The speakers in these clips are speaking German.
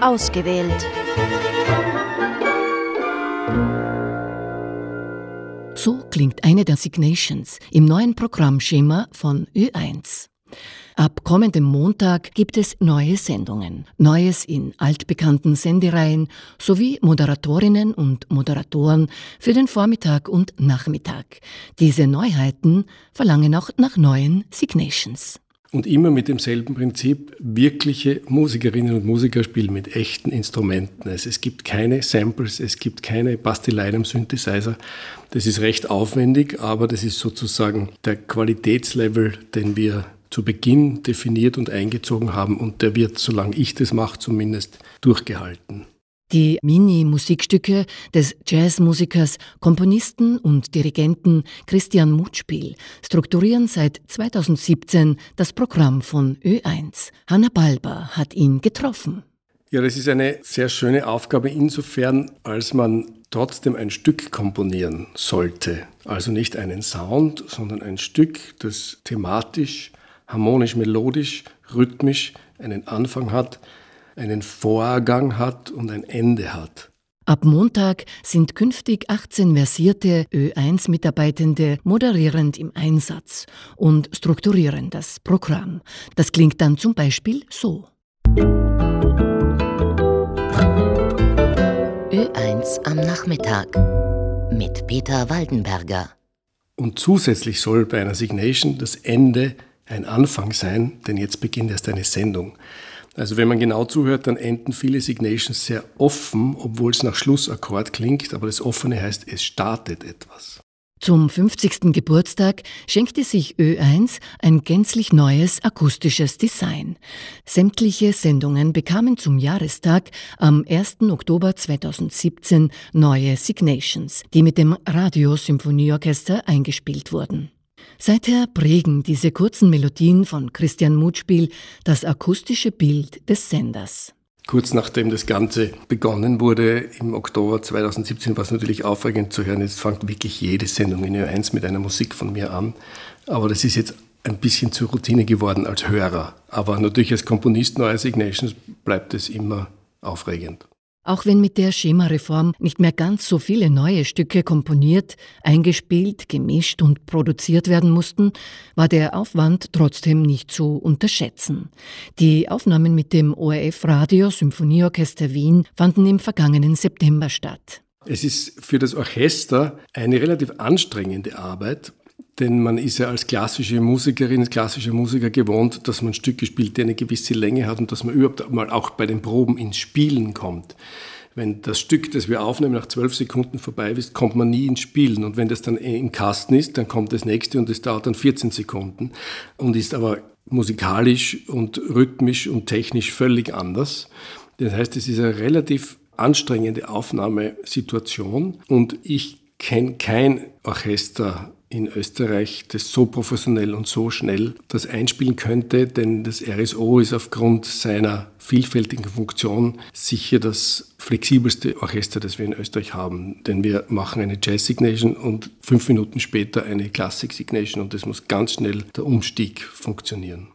Ausgewählt. So klingt eine der Signations im neuen Programmschema von Ö1. Ab kommendem Montag gibt es neue Sendungen, Neues in altbekannten Sendereihen sowie Moderatorinnen und Moderatoren für den Vormittag und Nachmittag. Diese Neuheiten verlangen auch nach neuen Signations. Und immer mit demselben Prinzip, wirkliche Musikerinnen und Musiker spielen mit echten Instrumenten. Also es gibt keine Samples, es gibt keine Basteleien am Synthesizer. Das ist recht aufwendig, aber das ist sozusagen der Qualitätslevel, den wir zu Beginn definiert und eingezogen haben und der wird, solange ich das mache, zumindest durchgehalten. Die Mini-Musikstücke des Jazzmusikers, Komponisten und Dirigenten Christian Mutspiel strukturieren seit 2017 das Programm von Ö1. Hanna Balber hat ihn getroffen. Ja, das ist eine sehr schöne Aufgabe insofern, als man trotzdem ein Stück komponieren sollte. Also nicht einen Sound, sondern ein Stück, das thematisch, harmonisch, melodisch, rhythmisch einen Anfang hat einen Vorgang hat und ein Ende hat. Ab Montag sind künftig 18 versierte Ö1-Mitarbeitende moderierend im Einsatz und strukturieren das Programm. Das klingt dann zum Beispiel so. Ö1 am Nachmittag mit Peter Waldenberger. Und zusätzlich soll bei einer Signation das Ende ein Anfang sein, denn jetzt beginnt erst eine Sendung. Also wenn man genau zuhört, dann enden viele Signations sehr offen, obwohl es nach Schlussakkord klingt, aber das Offene heißt, es startet etwas. Zum 50. Geburtstag schenkte sich Ö1 ein gänzlich neues akustisches Design. Sämtliche Sendungen bekamen zum Jahrestag am 1. Oktober 2017 neue Signations, die mit dem Radiosymphonieorchester eingespielt wurden. Seither prägen diese kurzen Melodien von Christian Mutspiel das akustische Bild des Senders. Kurz nachdem das Ganze begonnen wurde, im Oktober 2017, war es natürlich aufregend zu hören. Jetzt fängt wirklich jede Sendung in Ö1 mit einer Musik von mir an. Aber das ist jetzt ein bisschen zur Routine geworden als Hörer. Aber natürlich als Komponist neuer Signations bleibt es immer aufregend. Auch wenn mit der Schemareform nicht mehr ganz so viele neue Stücke komponiert, eingespielt, gemischt und produziert werden mussten, war der Aufwand trotzdem nicht zu unterschätzen. Die Aufnahmen mit dem ORF Radio Symphonieorchester Wien fanden im vergangenen September statt. Es ist für das Orchester eine relativ anstrengende Arbeit, denn man ist ja als klassische Musikerin, als klassischer Musiker gewohnt, dass man Stücke spielt, die eine gewisse Länge hat und dass man überhaupt mal auch bei den Proben ins Spielen kommt. Wenn das Stück, das wir aufnehmen, nach zwölf Sekunden vorbei ist, kommt man nie ins Spielen. Und wenn das dann im Kasten ist, dann kommt das nächste und es dauert dann 14 Sekunden und ist aber musikalisch und rhythmisch und technisch völlig anders. Das heißt, es ist eine relativ anstrengende Aufnahmesituation und ich kenne kein Orchester in Österreich, das so professionell und so schnell das einspielen könnte, denn das RSO ist aufgrund seiner vielfältigen Funktion sicher das flexibelste Orchester, das wir in Österreich haben. Denn wir machen eine Jazz Signation und fünf Minuten später eine Classic Signation und es muss ganz schnell der Umstieg funktionieren.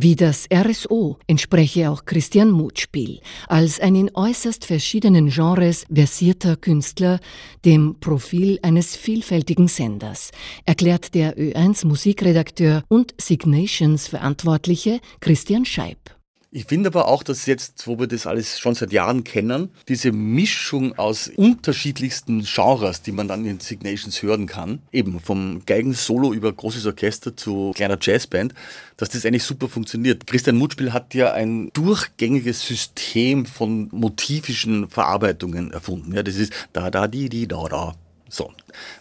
Wie das RSO entspreche auch Christian Mutspiel als ein in äußerst verschiedenen Genres versierter Künstler dem Profil eines vielfältigen Senders, erklärt der Ö1 Musikredakteur und Signations Verantwortliche Christian Scheib. Ich finde aber auch, dass jetzt, wo wir das alles schon seit Jahren kennen, diese Mischung aus unterschiedlichsten Genres, die man dann in Signations hören kann, eben vom Geigensolo über großes Orchester zu kleiner Jazzband, dass das eigentlich super funktioniert. Christian Mutspiel hat ja ein durchgängiges System von motivischen Verarbeitungen erfunden. Ja, das ist da, da, di, di, da, da. So.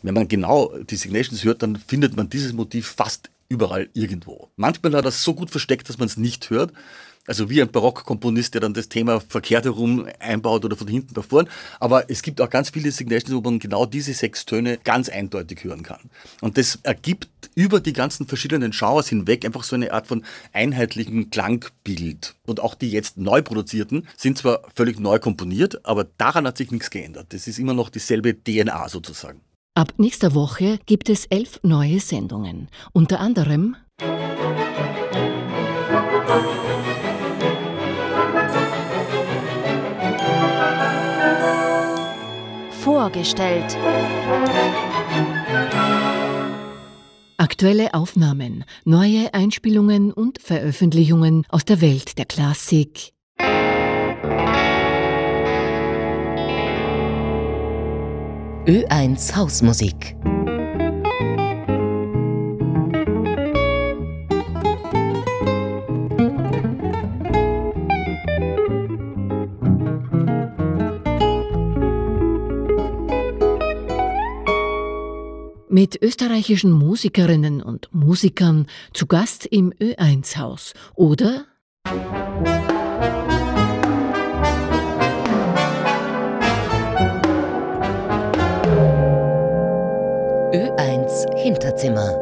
Wenn man genau die Signations hört, dann findet man dieses Motiv fast überall irgendwo. Manchmal hat er das so gut versteckt, dass man es nicht hört. Also wie ein Barockkomponist, der dann das Thema verkehrt herum einbaut oder von hinten nach vorn. Aber es gibt auch ganz viele Signations, wo man genau diese sechs Töne ganz eindeutig hören kann. Und das ergibt über die ganzen verschiedenen Genres hinweg einfach so eine Art von einheitlichen Klangbild. Und auch die jetzt neu produzierten sind zwar völlig neu komponiert, aber daran hat sich nichts geändert. Das ist immer noch dieselbe DNA sozusagen. Ab nächster Woche gibt es elf neue Sendungen. Unter anderem Vorgestellt. Aktuelle Aufnahmen, neue Einspielungen und Veröffentlichungen aus der Welt der Klassik. Ö1 Hausmusik. Mit österreichischen Musikerinnen und Musikern zu Gast im Ö1-Haus oder Ö1 Hinterzimmer.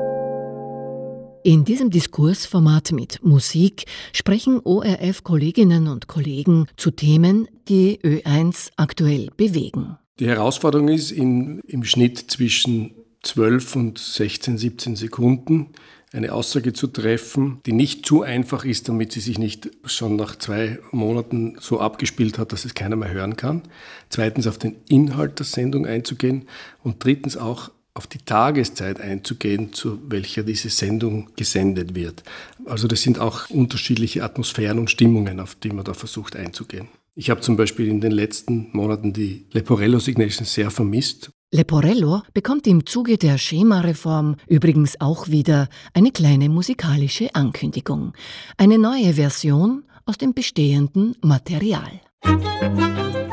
In diesem Diskursformat mit Musik sprechen ORF-Kolleginnen und Kollegen zu Themen, die Ö1 aktuell bewegen. Die Herausforderung ist, in, im Schnitt zwischen 12 und 16, 17 Sekunden eine Aussage zu treffen, die nicht zu einfach ist, damit sie sich nicht schon nach zwei Monaten so abgespielt hat, dass es keiner mehr hören kann. Zweitens auf den Inhalt der Sendung einzugehen und drittens auch auf die Tageszeit einzugehen, zu welcher diese Sendung gesendet wird. Also das sind auch unterschiedliche Atmosphären und Stimmungen, auf die man da versucht einzugehen. Ich habe zum Beispiel in den letzten Monaten die Leporello Signation sehr vermisst, Leporello bekommt im Zuge der Schemareform übrigens auch wieder eine kleine musikalische Ankündigung. Eine neue Version aus dem bestehenden Material. Musik